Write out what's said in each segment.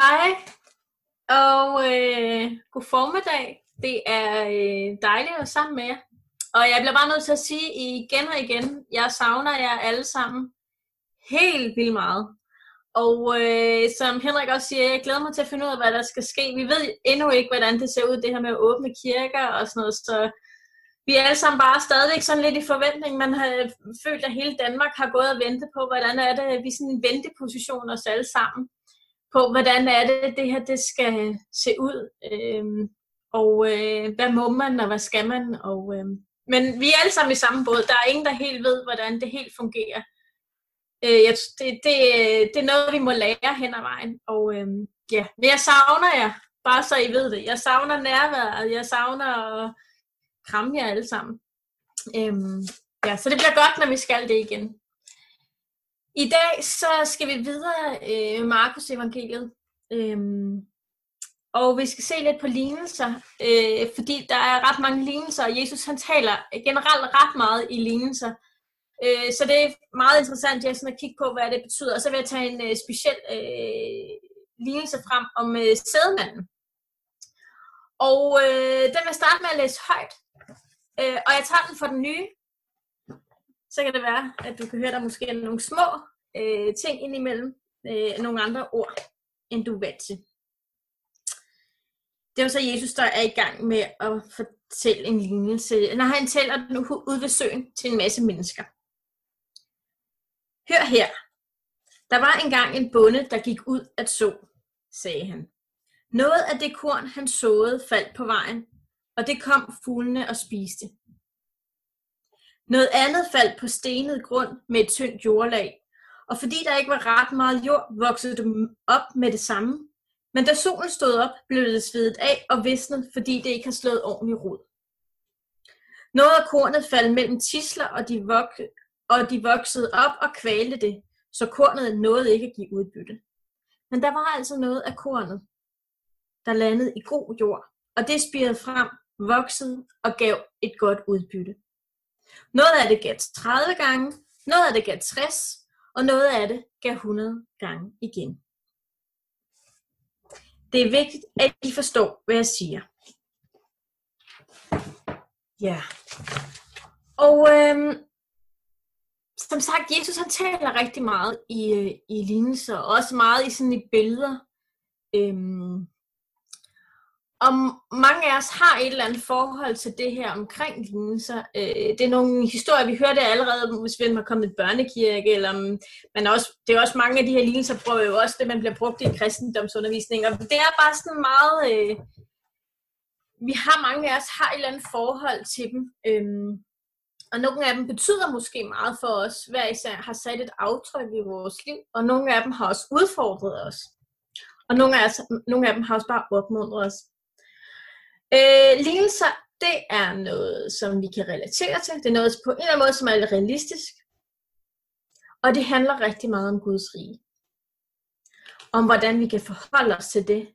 Hej, og øh, god formiddag. Det er øh, dejligt at være sammen med jer. Og jeg bliver bare nødt til at sige igen og igen, jeg savner jer alle sammen helt vildt meget. Og øh, som Henrik også siger, jeg glæder mig til at finde ud af, hvad der skal ske. Vi ved endnu ikke, hvordan det ser ud, det her med at åbne kirker og sådan noget, så vi er alle sammen bare stadigvæk sådan lidt i forventning. Man har følt, at hele Danmark har gået og ventet på, hvordan er det, vi er sådan en venteposition os alle sammen på, hvordan er det, det her det skal se ud. øh, og øh, hvad må man, og hvad skal man. Og, øh, men vi er alle sammen i samme båd. Der er ingen, der helt ved, hvordan det helt fungerer. Øh, jeg, det, det, det er noget, vi må lære hen ad vejen. Og øh, ja, men jeg savner jer, bare så I ved det. Jeg savner nærværet, jeg savner at kramme jer alle sammen. Øhm, ja, så det bliver godt, når vi skal det igen. I dag så skal vi videre øh, Markus evangeliet. Øhm, og vi skal se lidt på lignelser, øh, fordi der er ret mange lignelser, og Jesus han taler generelt ret meget i lignelser. Øh, så det er meget interessant Jason, at kigge på, hvad det betyder. Og så vil jeg tage en øh, speciel øh, lignelse frem om øh, sædmanden. Og øh, den vil jeg starte med at læse højt. Øh, og jeg tager den for den nye. Så kan det være, at du kan høre, der måske er nogle små øh, ting indimellem. Øh, nogle andre ord, end du er vant til. Det var så Jesus, der er i gang med at fortælle en lignelse. Når han tæller den ud ved søen til en masse mennesker. Hør her. Der var engang en bonde, der gik ud at så, sagde han. Noget af det korn, han såede, faldt på vejen, og det kom fuglene og spiste. Noget andet faldt på stenet grund med et tyndt jordlag, og fordi der ikke var ret meget jord, voksede det op med det samme. Men da solen stod op, blev det svedet af og visnet, fordi det ikke har slået ordentligt rod. Noget af kornet faldt mellem tisler, og de, vok- og de voksede op og kvalte det, så kornet nåede ikke at give udbytte. Men der var altså noget af kornet, der landede i god jord, og det spirede frem, voksede og gav et godt udbytte. Noget af det gav 30 gange, noget af det gav 60, og noget af det gav 100 gange igen. Det er vigtigt, at I forstår, hvad jeg siger. Ja. Og øhm, som sagt, Jesus han taler rigtig meget i, øh, i lignelser, og også meget i sådan i billeder. Øhm, om mange af os har et eller andet forhold til det her omkring lignelser. Øh, det er nogle historier, vi hørte allerede, hvis vi har kommet i børnekirke, eller men også, det er også mange af de her lignelser, prøver jo også det, man bliver brugt i kristendomsundervisning, og det er bare sådan meget, øh, vi har mange af os har et eller andet forhold til dem, øhm, og nogle af dem betyder måske meget for os, hver især har sat et aftryk i vores liv, og nogle af dem har også udfordret os. Og nogle af, os, nogle af dem har også bare opmuntret os. Øh, lignelser, det er noget, som vi kan relatere til. Det er noget på en eller anden måde, som er realistisk. Og det handler rigtig meget om Guds rige. Om hvordan vi kan forholde os til det.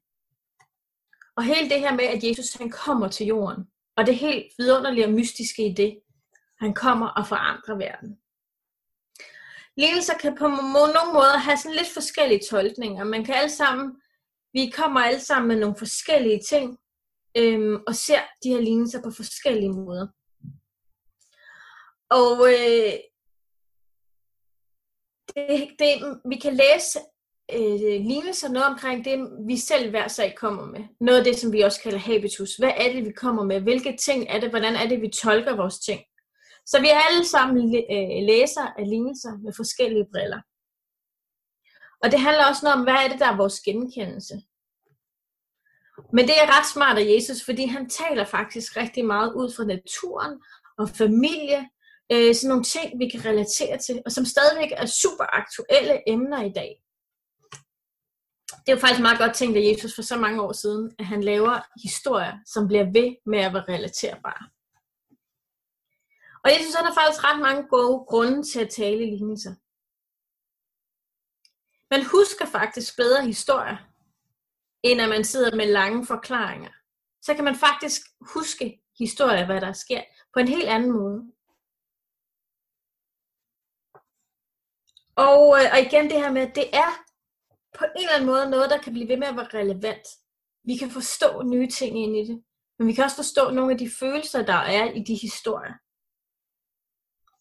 Og hele det her med, at Jesus han kommer til jorden. Og det helt vidunderlige og mystiske i det. Han kommer og forandrer verden. Lignelser kan på nogle måder have sådan lidt forskellige tolkninger. Man kan alle sammen, vi kommer alle sammen med nogle forskellige ting, øhm, og ser de her lignelser på forskellige måder. Og øh, det, det, vi kan læse øh, lignelser noget omkring det, vi selv hver sag kommer med. Noget af det, som vi også kalder habitus. Hvad er det, vi kommer med? Hvilke ting er det? Hvordan er det, vi tolker vores ting? Så vi er alle sammen øh, læser af lignelser med forskellige briller. Og det handler også noget om, hvad er det, der er vores genkendelse? Men det er ret smart af Jesus, fordi han taler faktisk rigtig meget ud fra naturen og familie, øh, sådan nogle ting, vi kan relatere til, og som stadigvæk er super aktuelle emner i dag. Det er jo faktisk meget godt tænkt af Jesus for så mange år siden, at han laver historier, som bliver ved med at være relaterbare. Og Jesus han har faktisk ret mange gode grunde til at tale lignelser. Man husker faktisk bedre historier, end at man sidder med lange forklaringer. Så kan man faktisk huske historier, hvad der sker, på en helt anden måde. Og, øh, og igen det her med, at det er på en eller anden måde noget, der kan blive ved med at være relevant. Vi kan forstå nye ting ind i det, men vi kan også forstå nogle af de følelser, der er i de historier.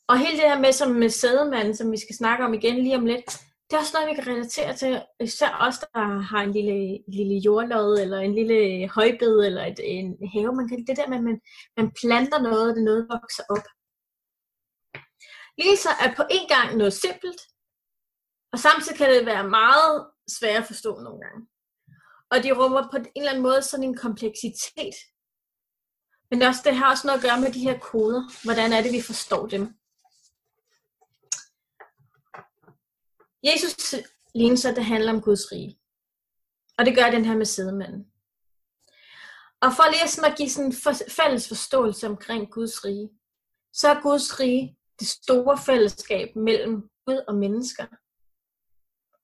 Og hele det her med, som med sædemanden, som vi skal snakke om igen lige om lidt, det er også noget, vi kan relatere til, især os, der har en lille, lille jordlod, eller en lille højbed, eller et, en have. Man kan, det der med, at man, man planter noget, og det noget vokser op. Lignelser er på en gang noget simpelt, og samtidig kan det være meget svært at forstå nogle gange. Og de rummer på en eller anden måde sådan en kompleksitet. Men også, det har også noget at gøre med de her koder. Hvordan er det, vi forstår dem? Jesus lignelser, det handler om Guds rige. Og det gør den her med sædemanden. Og for lige sådan at give sådan en fælles forståelse omkring Guds rige, så er Guds rige det store fællesskab mellem Gud og mennesker,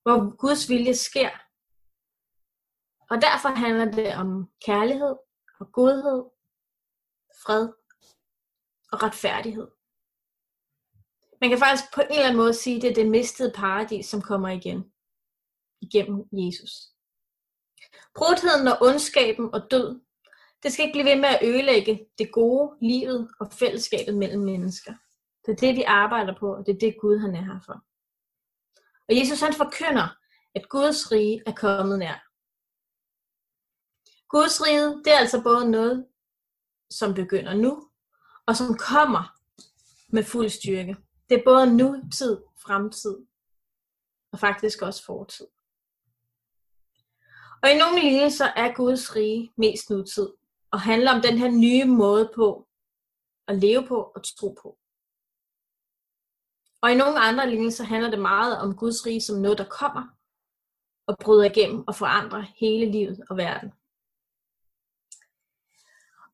hvor Guds vilje sker. Og derfor handler det om kærlighed og godhed, fred og retfærdighed. Man kan faktisk på en eller anden måde sige, at det er det mistede paradis, som kommer igen igennem Jesus. Brudheden og ondskaben og død, det skal ikke blive ved med at ødelægge det gode, livet og fællesskabet mellem mennesker. Det er det, vi arbejder på, og det er det, Gud han er her for. Og Jesus han forkynder, at Guds rige er kommet nær. Guds rige, det er altså både noget, som begynder nu, og som kommer med fuld styrke. Det er både nutid, fremtid, og faktisk også fortid. Og i nogle lignelser er Guds rige mest nutid, og handler om den her nye måde på at leve på og tro på. Og i nogle andre lignelser handler det meget om Guds rige som noget, der kommer og bryder igennem og forandrer hele livet og verden.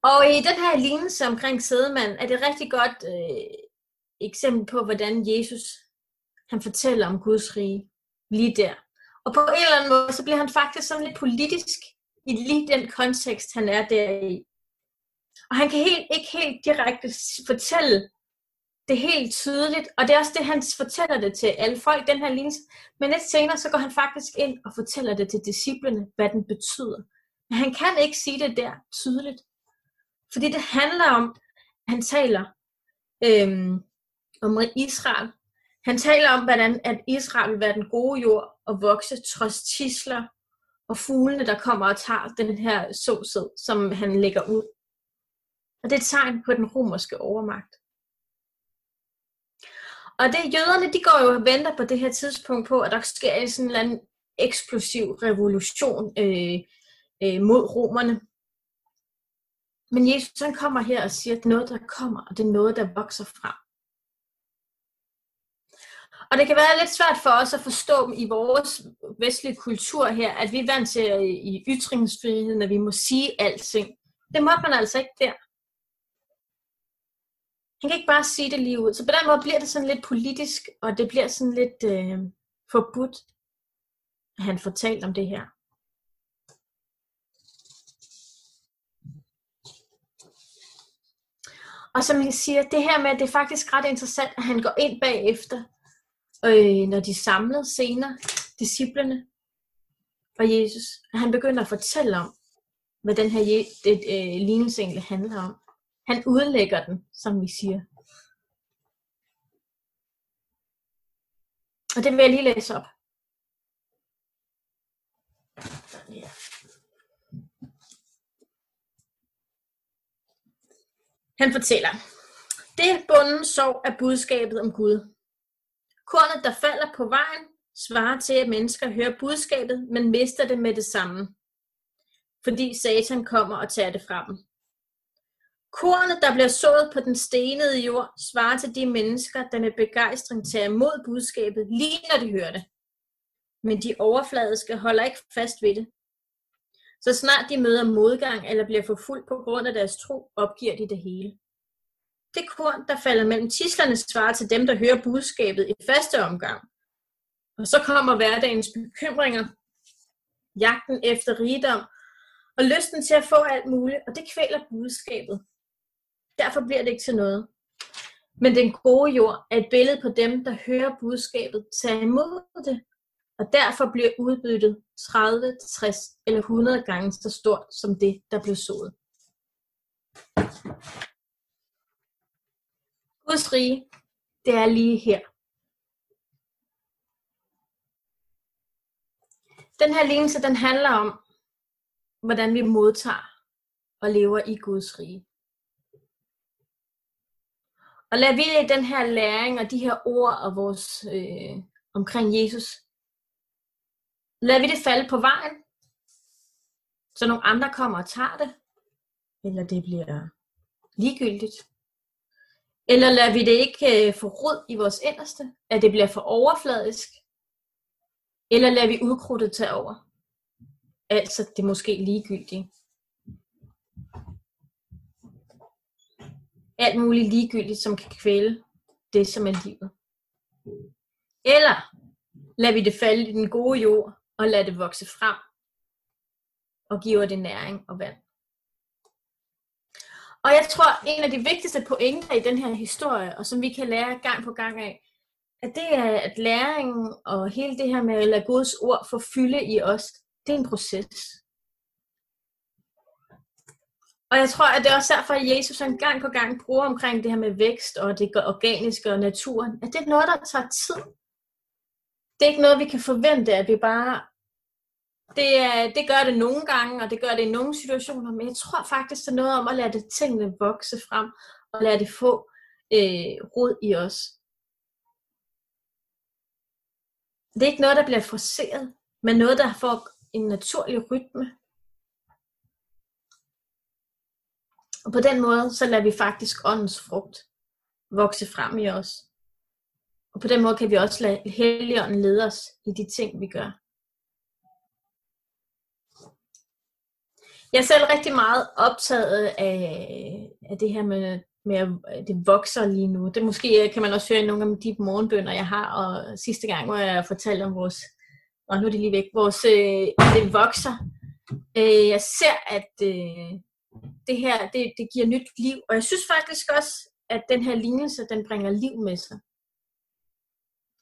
Og i den her lignelse omkring sædemanden er det rigtig godt øh, eksempel på, hvordan Jesus han fortæller om Guds rige lige der. Og på en eller anden måde, så bliver han faktisk sådan lidt politisk i lige den kontekst, han er der i. Og han kan helt, ikke helt direkte fortælle det helt tydeligt, og det er også det, han fortæller det til alle folk, den her lignelse. Men lidt senere, så går han faktisk ind og fortæller det til disciplene, hvad den betyder. Men han kan ikke sige det der tydeligt. Fordi det handler om, at han taler øhm, om Israel. Han taler om, hvordan at Israel vil være den gode jord og vokse trods tisler og fuglene, der kommer og tager den her såsæd, som han lægger ud. Og det er et tegn på den romerske overmagt. Og det jøderne, de går jo og venter på det her tidspunkt på, at der sker en sådan en eller anden eksplosiv revolution øh, øh, mod romerne. Men Jesus han kommer her og siger, at noget der kommer, og det er noget, der vokser frem. Og det kan være lidt svært for os at forstå i vores vestlige kultur her, at vi er vant til øh, i ytringsfriheden, at vi må sige alting. Det må man altså ikke der. Han kan ikke bare sige det lige ud. Så på den måde bliver det sådan lidt politisk, og det bliver sådan lidt øh, forbudt, at han fortalt om det her. Og som jeg siger, det her med, at det er faktisk ret interessant, at han går ind bagefter, øh, når de samlede senere, disciplerne og Jesus, han begynder at fortælle om, hvad den her det, øh, lignelse egentlig handler om. Han udlægger den, som vi siger. Og det vil jeg lige læse op. Han fortæller, det bunden sov er budskabet om Gud. Kornet, der falder på vejen, svarer til, at mennesker hører budskabet, men mister det med det samme, fordi Satan kommer og tager det fra dem. Kornet, der bliver sået på den stenede jord, svarer til de mennesker, der med begejstring tager imod budskabet, lige når de hører det. Men de overfladiske holder ikke fast ved det. Så snart de møder modgang eller bliver forfulgt på grund af deres tro, opgiver de det hele. Det korn, der falder mellem tislerne, svarer til dem, der hører budskabet i første omgang. Og så kommer hverdagens bekymringer, jagten efter rigdom og lysten til at få alt muligt, og det kvæler budskabet. Derfor bliver det ikke til noget. Men den gode jord er et billede på dem, der hører budskabet, tager imod det og derfor bliver udbyttet 30, 60 eller 100 gange så stort som det, der blev sået. Guds rige, det er lige her. Den her lignelse, den handler om, hvordan vi modtager og lever i Guds rige. Og lad vi den her læring og de her ord og vores øh, omkring Jesus, lad vi det falde på vejen, så nogle andre kommer og tager det, eller det bliver ligegyldigt. Eller lader vi det ikke øh, få rod i vores inderste, at det bliver for overfladisk, eller lader vi udkrudtet tage over. Altså det måske ligegyldige. Alt muligt ligegyldigt, som kan kvæle det, som er livet. Eller lader vi det falde i den gode jord, og lade det vokse frem, og giver det næring og vand. Og jeg tror, en af de vigtigste pointer i den her historie, og som vi kan lære gang på gang af, at det er, at læringen og hele det her med at lade Guds ord få fylde i os, det er en proces. Og jeg tror, at det er også derfor, at Jesus en gang på gang bruger omkring det her med vækst og det organiske og naturen, at det er noget, der tager tid. Det er ikke noget, vi kan forvente, at vi bare... Det, er, det gør det nogle gange, og det gør det i nogle situationer, men jeg tror faktisk, det er noget om at lade det tingene vokse frem, og lade det få øh, rod i os. Det er ikke noget, der bliver forceret, men noget, der får en naturlig rytme. Og på den måde, så lader vi faktisk åndens frugt vokse frem i os. Og på den måde kan vi også lade Helligånden lede os i de ting, vi gør. Jeg er selv rigtig meget optaget af, af det her med, med, at det vokser lige nu. Det måske kan man også høre i nogle af de morgenbønder, jeg har. Og sidste gang, hvor jeg fortalte om vores, og nu er det lige væk, vores, øh, det vokser. Øh, jeg ser, at øh, det her, det, det giver nyt liv. Og jeg synes faktisk også, at den her lignelse, den bringer liv med sig.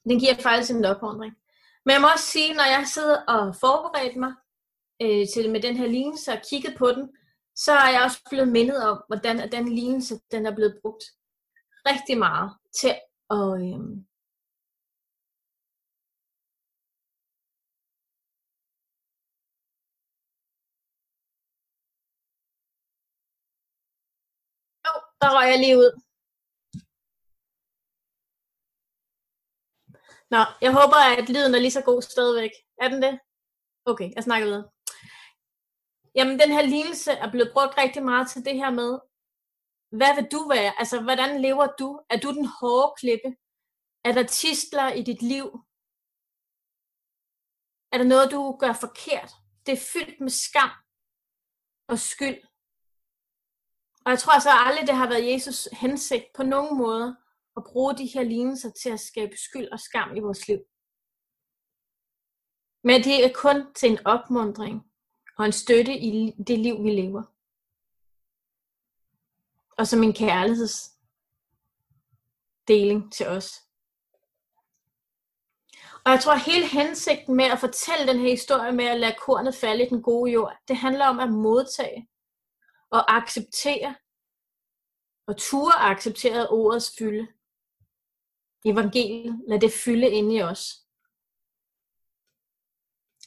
Den giver faktisk en opfordring. Men jeg må også sige, når jeg sidder og forberedt mig øh, til med den her lignelse og kigget på den, så er jeg også blevet mindet om, hvordan at den lignelse den er blevet brugt rigtig meget til at, øh, der røg jeg lige ud. Nå, jeg håber, at lyden er lige så god stadigvæk. Er den det? Okay, jeg snakker videre. Jamen, den her lignelse er blevet brugt rigtig meget til det her med, hvad vil du være? Altså, hvordan lever du? Er du den hårde klippe? Er der tistler i dit liv? Er der noget, du gør forkert? Det er fyldt med skam og skyld. Og jeg tror altså aldrig, det har været Jesus hensigt på nogen måde at bruge de her lignelser til at skabe skyld og skam i vores liv. Men det er kun til en opmundring og en støtte i det liv, vi lever. Og som en kærlighedsdeling til os. Og jeg tror, at hele hensigten med at fortælle den her historie med at lade kornet falde i den gode jord, det handler om at modtage og acceptere og ture acceptere ordets fylde evangeliet, lad det fylde ind i os.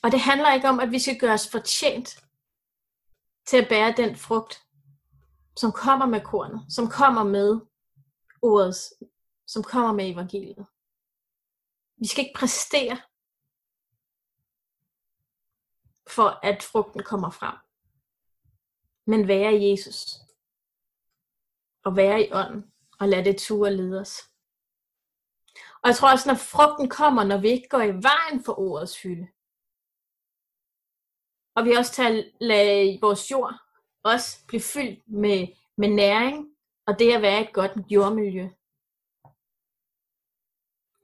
Og det handler ikke om, at vi skal gøre os fortjent til at bære den frugt, som kommer med kornet, som kommer med ordet, som kommer med evangeliet. Vi skal ikke præstere, for at frugten kommer frem. Men være i Jesus. Og være i ånden. Og lade det ture lede os. Og jeg tror også, når frugten kommer, når vi ikke går i vejen for ordets fylde. Og vi også tager lade vores jord også blive fyldt med, med næring, og det at være et godt jordmiljø.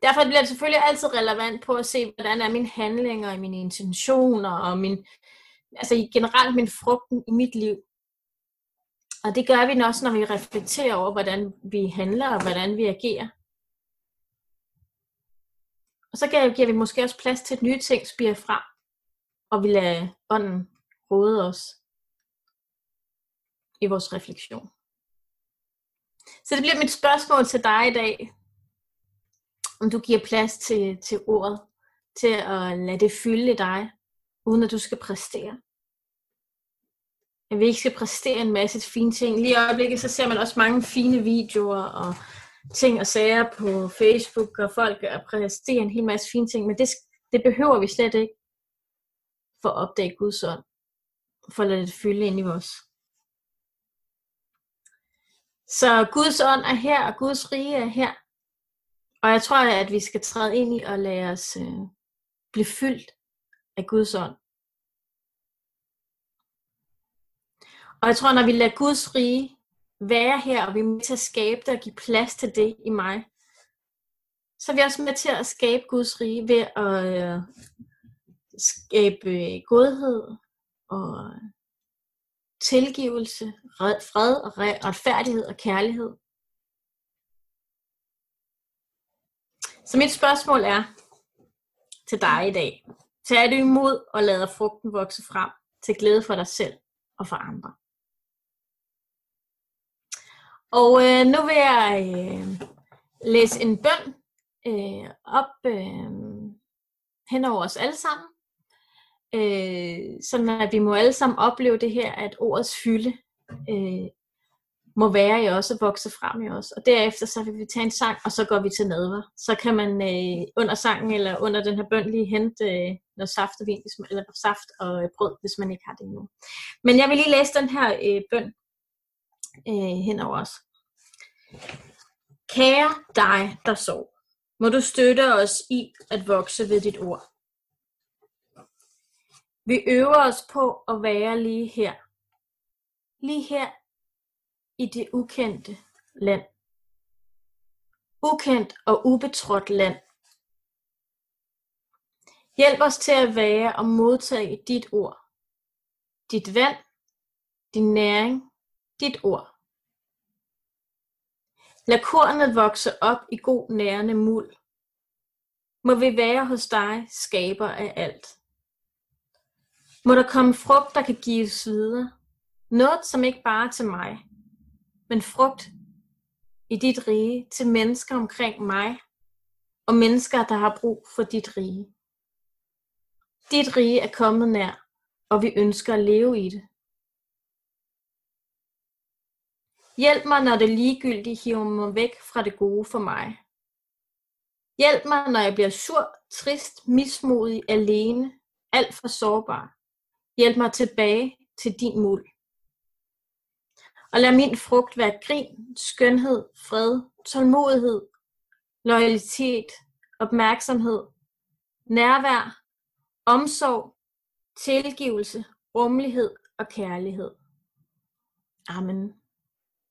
Derfor bliver det selvfølgelig altid relevant på at se, hvordan er mine handlinger, og mine intentioner, og min, altså generelt min frugten i mit liv. Og det gør vi også, når vi reflekterer over, hvordan vi handler og hvordan vi agerer. Og så giver vi måske også plads til, at nye ting spiger frem, og vi lader ånden råde os i vores refleksion. Så det bliver mit spørgsmål til dig i dag. Om du giver plads til, til ordet, til at lade det fylde dig, uden at du skal præstere. At vi ikke skal præstere en masse fine ting. Lige i øjeblikket, så ser man også mange fine videoer og ting og sager på Facebook, og folk præsterer en hel masse fine ting, men det, det behøver vi slet ikke for at opdage Guds ånd, for at lade det fylde ind i os. Så Guds ånd er her, og Guds rige er her. Og jeg tror, at vi skal træde ind i og lade os øh, blive fyldt af Guds ånd. Og jeg tror, når vi lader Guds rige være her, og vi er med til at skabe det og give plads til det i mig, så er vi også med til at skabe Guds rige ved at øh, skabe øh, godhed og tilgivelse, fred og retfærdighed og kærlighed. Så mit spørgsmål er til dig i dag. Tag du imod og lader frugten vokse frem til glæde for dig selv og for andre. Og øh, nu vil jeg øh, læse en bøn øh, op øh, hen over os alle sammen. Øh, sådan at vi må alle sammen opleve det her, at ordets fylde øh, må være i os og vokse frem i os. Og derefter så vil vi tage en sang, og så går vi til nadver. Så kan man øh, under sangen eller under den her bøn lige hente øh, noget saft og vin, hvis man, eller saft og øh, brød, hvis man ikke har det endnu. Men jeg vil lige læse den her øh, bøn øh, hen over os. Kære dig, der sov, må du støtte os i at vokse ved dit ord. Vi øver os på at være lige her. Lige her i det ukendte land. Ukendt og ubetrådt land. Hjælp os til at være og modtage dit ord. Dit vand, din næring, dit ord. Lad kornet vokse op i god nærende muld. Må vi være hos dig, skaber af alt. Må der komme frugt, der kan gives videre. Noget, som ikke bare er til mig, men frugt i dit rige til mennesker omkring mig, og mennesker, der har brug for dit rige. Dit rige er kommet nær, og vi ønsker at leve i det. Hjælp mig, når det ligegyldige hiver mig væk fra det gode for mig. Hjælp mig, når jeg bliver sur, trist, mismodig, alene, alt for sårbar. Hjælp mig tilbage til din muld. Og lad min frugt være grin, skønhed, fred, tålmodighed, loyalitet, opmærksomhed, nærvær, omsorg, tilgivelse, rummelighed og kærlighed. Amen.